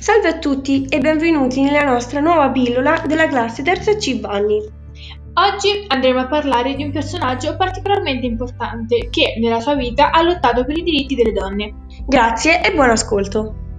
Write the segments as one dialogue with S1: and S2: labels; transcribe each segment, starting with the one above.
S1: Salve a tutti e benvenuti nella nostra nuova pillola della classe terza C Vanni.
S2: Oggi andremo a parlare di un personaggio particolarmente importante che nella sua vita ha lottato per i diritti delle donne.
S1: Grazie e buon ascolto.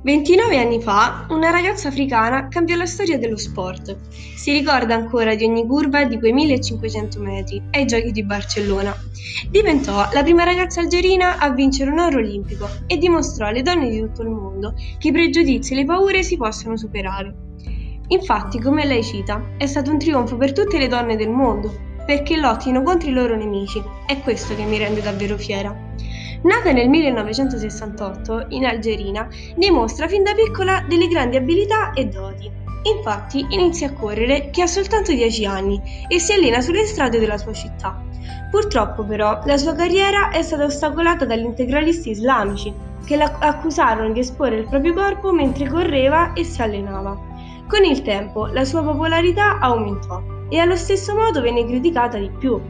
S1: 29 anni fa, una ragazza africana cambiò la storia dello sport. Si ricorda ancora di ogni curva di quei 1500 metri ai Giochi di Barcellona. Diventò la prima ragazza algerina a vincere un oro olimpico e dimostrò alle donne di tutto il mondo che i pregiudizi e le paure si possono superare. Infatti, come lei cita, è stato un trionfo per tutte le donne del mondo, perché lottino contro i loro nemici. È questo che mi rende davvero fiera. Nata nel 1968 in Algerina, dimostra fin da piccola delle grandi abilità e doti. Infatti inizia a correre che ha soltanto 10 anni e si allena sulle strade della sua città. Purtroppo però la sua carriera è stata ostacolata dagli integralisti islamici che la accusarono di esporre il proprio corpo mentre correva e si allenava. Con il tempo la sua popolarità aumentò e allo stesso modo venne criticata di più.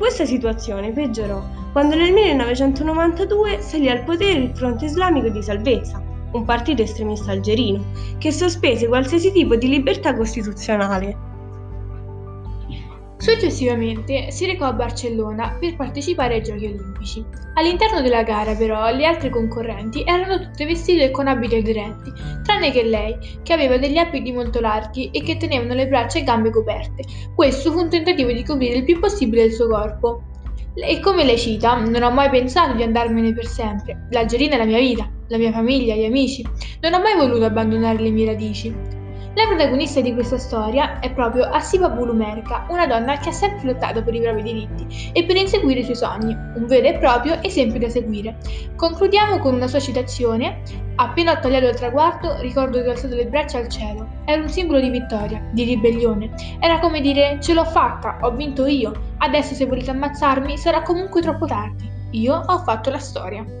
S1: Questa situazione peggiorò quando nel 1992 salì al potere il Fronte Islamico di Salvezza, un partito estremista algerino, che sospese qualsiasi tipo di libertà costituzionale.
S2: Successivamente si recò a Barcellona per partecipare ai Giochi Olimpici. All'interno della gara però le altre concorrenti erano tutte vestite con abiti aderenti, tranne che lei, che aveva degli abiti molto larghi e che tenevano le braccia e gambe coperte. Questo fu un tentativo di coprire il più possibile il suo corpo. E come lei cita, non ho mai pensato di andarmene per sempre. L'Algerina è la mia vita, la mia famiglia, gli amici. Non ho mai voluto abbandonare le mie radici. La protagonista di questa storia è proprio Asiba Bulumerka, una donna che ha sempre lottato per i propri diritti e per inseguire i suoi sogni, un vero e proprio esempio da seguire. Concludiamo con una sua citazione: Appena ho tagliato il traguardo, ricordo che ho alzato le braccia al cielo. Era un simbolo di vittoria, di ribellione. Era come dire: ce l'ho fatta, ho vinto io. Adesso se volete ammazzarmi sarà comunque troppo tardi. Io ho fatto la storia.